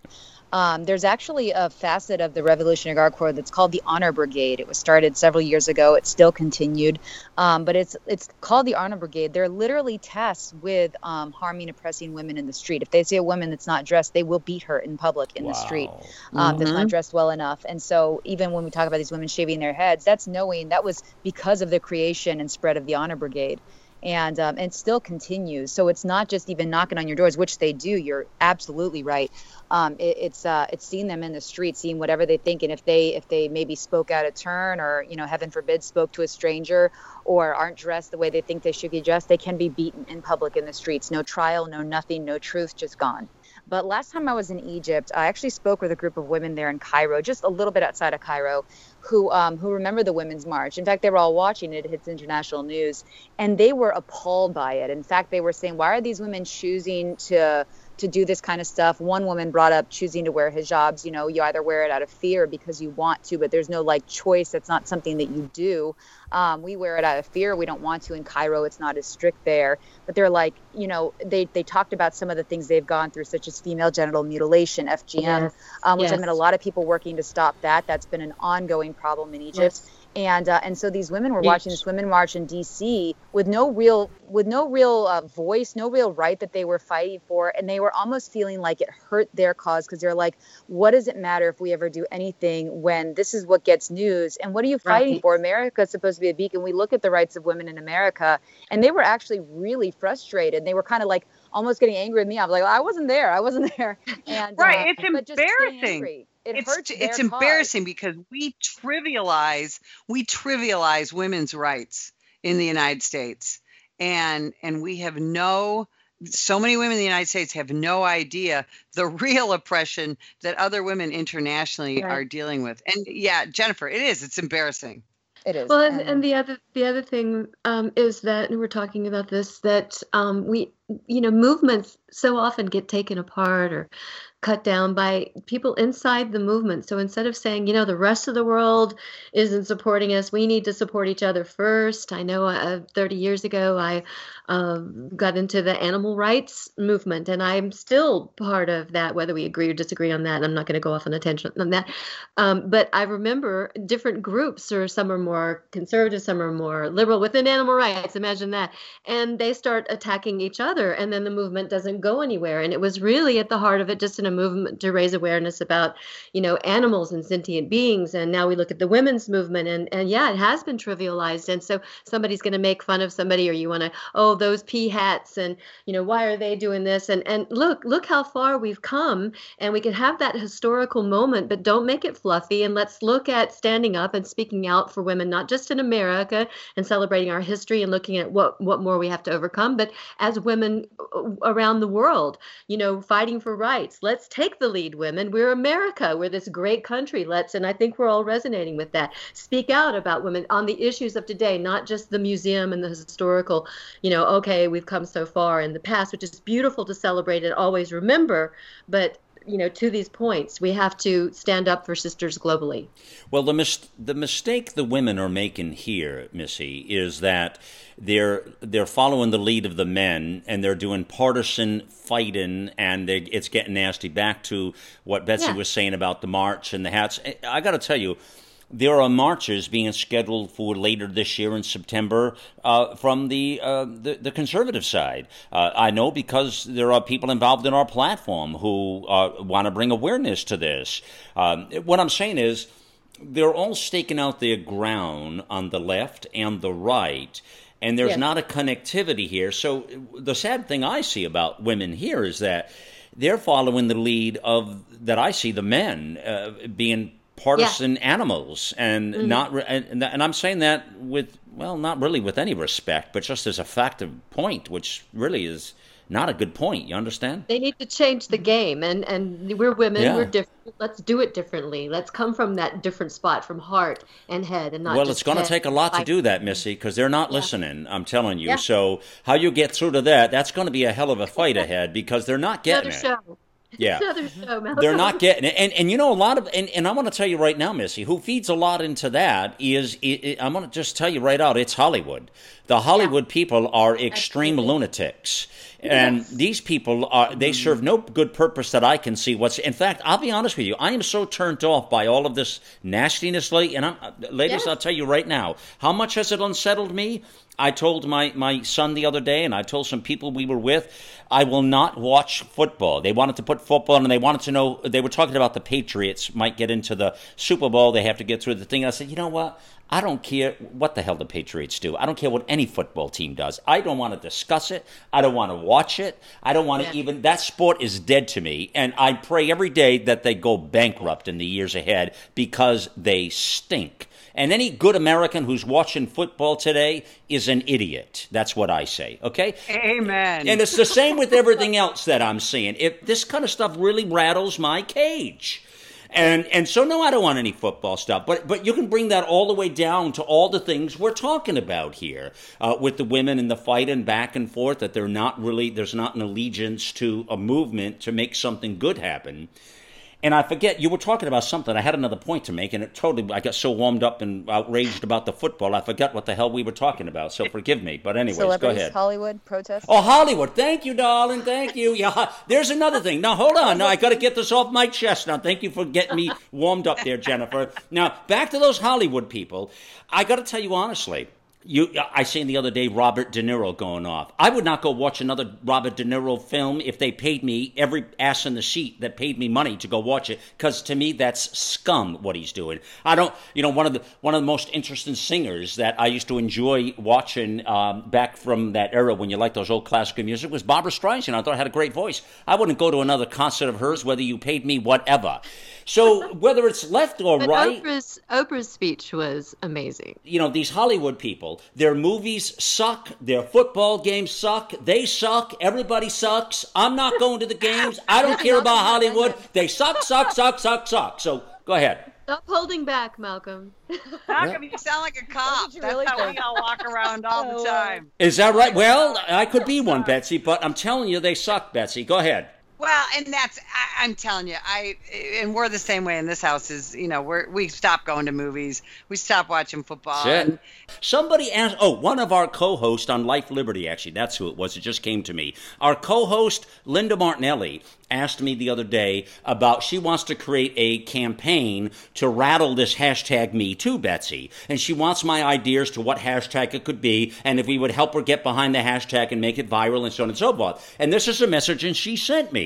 Um, there's actually a facet of the Revolutionary Guard Corps that's called the Honor Brigade. It was started several years ago. It's still continued, um, but it's it's called the Honor Brigade. They're literally tasked with um, harming, oppressing women in the street. If they see a woman that's not dressed, they will beat her in public in wow. the street mm-hmm. that's not mm-hmm. dressed well enough. And so, even when we talk about these women shaving their heads, that's knowing that was because of the creation and spread of the Honor Brigade and um, and still continues. So it's not just even knocking on your doors, which they do. You're absolutely right. Um, it, it's uh, it's seeing them in the street, seeing whatever they think, and if they if they maybe spoke out of turn, or you know, heaven forbid, spoke to a stranger, or aren't dressed the way they think they should be dressed, they can be beaten in public in the streets. No trial, no nothing, no truth, just gone. But last time I was in Egypt, I actually spoke with a group of women there in Cairo, just a little bit outside of Cairo, who um, who remember the Women's March. In fact, they were all watching it. It hits international news, and they were appalled by it. In fact, they were saying, "Why are these women choosing to?" To do this kind of stuff. One woman brought up choosing to wear hijabs. You know, you either wear it out of fear because you want to, but there's no like choice. That's not something that you do. Um, we wear it out of fear. We don't want to. In Cairo, it's not as strict there. But they're like, you know, they they talked about some of the things they've gone through, such as female genital mutilation, FGM, yes. um, which yes. I met a lot of people working to stop that. That's been an ongoing problem in Egypt. Yes and uh, and so these women were watching this women march in D.C. with no real with no real uh, voice, no real right that they were fighting for, and they were almost feeling like it hurt their cause because they're like, what does it matter if we ever do anything when this is what gets news? And what are you fighting right. for? America is supposed to be a beacon. We look at the rights of women in America, and they were actually really frustrated. They were kind of like almost getting angry at me. I was like, well, I wasn't there. I wasn't there. And right, uh, it's embarrassing it it's hurts it's embarrassing because we trivialize we trivialize women's rights in the United States and and we have no so many women in the United States have no idea the real oppression that other women internationally right. are dealing with. And yeah, Jennifer, it is. It's embarrassing. It is. Well, and, and the other the other thing um, is that and we're talking about this that um, we you know movements so often get taken apart or cut down by people inside the movement. So instead of saying, you know, the rest of the world isn't supporting us, we need to support each other first. I know uh, 30 years ago I uh, got into the animal rights movement, and I'm still part of that, whether we agree or disagree on that. I'm not going to go off on a tangent on that. Um, but I remember different groups, or some are more conservative, some are more liberal within animal rights. Imagine that. And they start attacking each other, and then the movement doesn't go anywhere. And it was really at the heart of it just an movement to raise awareness about, you know, animals and sentient beings. And now we look at the women's movement, and and yeah, it has been trivialized. And so somebody's going to make fun of somebody, or you want to, oh, those pea hats, and you know, why are they doing this? And and look, look how far we've come, and we can have that historical moment, but don't make it fluffy. And let's look at standing up and speaking out for women, not just in America and celebrating our history and looking at what what more we have to overcome, but as women women around the world, you know, fighting for rights. Let's take the lead, women. We're America. We're this great country. Let's, and I think we're all resonating with that. Speak out about women on the issues of today, not just the museum and the historical, you know, okay, we've come so far in the past, which is beautiful to celebrate and always remember, but you know to these points we have to stand up for sisters globally. Well the mis- the mistake the women are making here missy is that they're they're following the lead of the men and they're doing partisan fighting and it's getting nasty. Back to what betsy yeah. was saying about the march and the hats. I got to tell you there are marches being scheduled for later this year in September uh, from the, uh, the, the conservative side. Uh, I know because there are people involved in our platform who uh, want to bring awareness to this. Um, what I'm saying is they're all staking out their ground on the left and the right. And there's not a connectivity here. So the sad thing I see about women here is that they're following the lead of that I see the men uh, being partisan yeah. animals and mm-hmm. not and, and I'm saying that with well not really with any respect but just as a fact of point which really is not a good point you understand they need to change the game and and we're women yeah. we're different let's do it differently let's come from that different spot from heart and head and not well it's going to take a lot to do that missy because they're not yeah. listening i'm telling you so how you get through to that that's going to be a hell of a fight ahead because they're not getting Another it show. Yeah, show, they're not getting it, and and you know a lot of and, and I want to tell you right now, Missy, who feeds a lot into that is it, it, I'm going to just tell you right out, it's Hollywood. The Hollywood yeah. people are extreme Absolutely. lunatics, and yes. these people are they serve no good purpose that I can see. What's in fact, I'll be honest with you, I am so turned off by all of this nastiness, lady. And I'm, uh, ladies, yes. I'll tell you right now, how much has it unsettled me? I told my, my son the other day, and I told some people we were with, I will not watch football. They wanted to put football, and they wanted to know, they were talking about the Patriots might get into the Super Bowl. They have to get through the thing. I said, you know what? I don't care what the hell the Patriots do. I don't care what any football team does. I don't want to discuss it. I don't want to watch it. I don't want to yeah. even, that sport is dead to me. And I pray every day that they go bankrupt in the years ahead because they stink. And any good American who's watching football today is an idiot. That's what I say. Okay? Amen. And it's the same with everything else that I'm seeing. If this kind of stuff really rattles my cage. And and so no, I don't want any football stuff. But but you can bring that all the way down to all the things we're talking about here uh, with the women and the fight and back and forth. That they're not really there's not an allegiance to a movement to make something good happen. And I forget, you were talking about something. I had another point to make, and it totally, I got so warmed up and outraged about the football, I forgot what the hell we were talking about. So forgive me. But, anyways, go ahead. Hollywood protest. Oh, Hollywood. Thank you, darling. Thank you. Yeah, there's another thing. Now, hold on. Now, I got to get this off my chest. Now, thank you for getting me warmed up there, Jennifer. Now, back to those Hollywood people. I got to tell you honestly, you, I seen the other day Robert De Niro going off. I would not go watch another Robert De Niro film if they paid me every ass in the seat that paid me money to go watch it. Because to me, that's scum what he's doing. I don't, you know, one of the one of the most interesting singers that I used to enjoy watching um, back from that era when you like those old classical music was Barbra Streisand. I thought I had a great voice. I wouldn't go to another concert of hers whether you paid me whatever. So whether it's left or but right, Oprah's Oprah's speech was amazing. You know these Hollywood people, their movies suck, their football games suck, they suck, everybody sucks. I'm not going to the games. I don't care about Hollywood. They suck, suck, suck, suck, suck. So go ahead. Stop holding back, Malcolm. Malcolm, you sound like a cop. That's really how think? we all walk around all the time. Is that right? Well, I could be one, Betsy, but I'm telling you, they suck, Betsy. Go ahead. Well, and that's I, am telling you, I and we're the same way in this house. Is you know we're we stopped going to movies, we stopped watching football. And, Somebody asked. Oh, one of our co-hosts on Life Liberty. Actually, that's who it was. It just came to me. Our co-host Linda Martinelli asked me the other day about she wants to create a campaign to rattle this hashtag Me Too, Betsy, and she wants my ideas to what hashtag it could be, and if we would help her get behind the hashtag and make it viral and so on and so forth. And this is a message, and she sent me.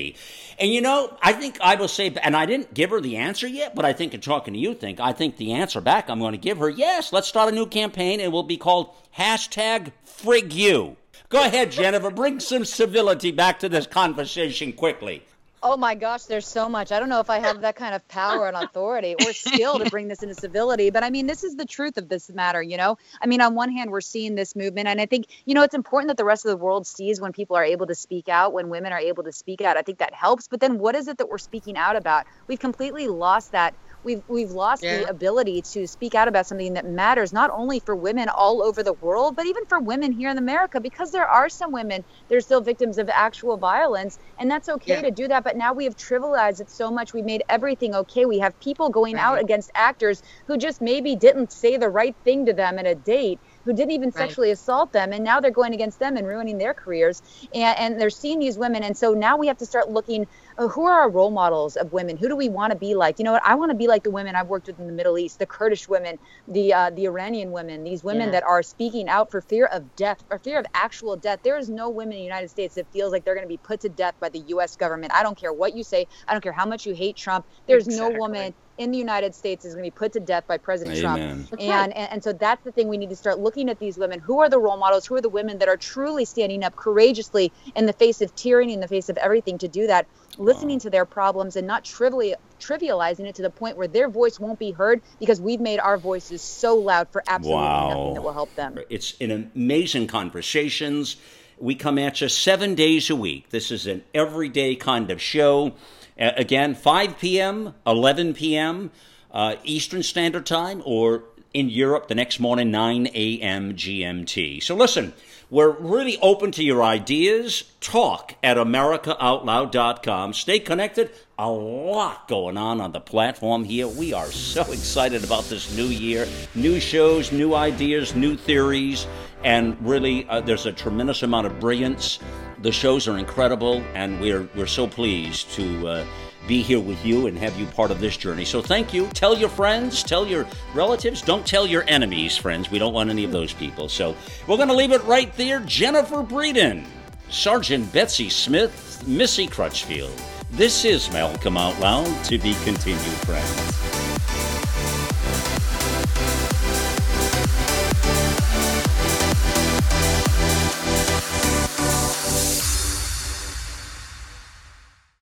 And you know, I think I will say, and I didn't give her the answer yet, but I think in talking to you, think I think the answer back I'm going to give her, yes, let's start a new campaign. It will be called hashtag frig you. Go ahead, Jennifer, bring some civility back to this conversation quickly. Oh my gosh, there's so much. I don't know if I have that kind of power and authority or skill to bring this into civility, but I mean, this is the truth of this matter, you know? I mean, on one hand, we're seeing this movement, and I think, you know, it's important that the rest of the world sees when people are able to speak out, when women are able to speak out. I think that helps. But then what is it that we're speaking out about? We've completely lost that we've we've lost yeah. the ability to speak out about something that matters not only for women all over the world but even for women here in America because there are some women they're still victims of actual violence and that's okay yeah. to do that but now we have trivialized it so much We've made everything okay we have people going right. out against actors who just maybe didn't say the right thing to them at a date who didn't even right. sexually assault them and now they're going against them and ruining their careers and, and they're seeing these women and so now we have to start looking uh, who are our role models of women who do we want to be like you know what i want to be like the women i've worked with in the middle east the kurdish women the uh, the iranian women these women yeah. that are speaking out for fear of death or fear of actual death there is no women in the united states that feels like they're going to be put to death by the us government i don't care what you say i don't care how much you hate trump there's exactly. no woman in the United States is going to be put to death by President Amen. Trump. And, and, and so that's the thing we need to start looking at these women. Who are the role models? Who are the women that are truly standing up courageously in the face of tyranny, in the face of everything to do that, listening wow. to their problems and not trivially trivializing it to the point where their voice won't be heard because we've made our voices so loud for absolutely wow. nothing that will help them. It's an amazing conversations. We come at you seven days a week. This is an everyday kind of show. Uh, again, 5 p.m., 11 p.m. Uh, Eastern Standard Time, or in Europe the next morning, 9 a.m. GMT. So listen, we're really open to your ideas. Talk at AmericaOutloud.com. Stay connected. A lot going on on the platform here. We are so excited about this new year. New shows, new ideas, new theories, and really, uh, there's a tremendous amount of brilliance the shows are incredible, and we're we're so pleased to uh, be here with you and have you part of this journey. So thank you. Tell your friends, tell your relatives. Don't tell your enemies, friends. We don't want any of those people. So we're going to leave it right there. Jennifer Breedon, Sergeant Betsy Smith, Missy Crutchfield. This is Malcolm Out Loud to be continued, friends.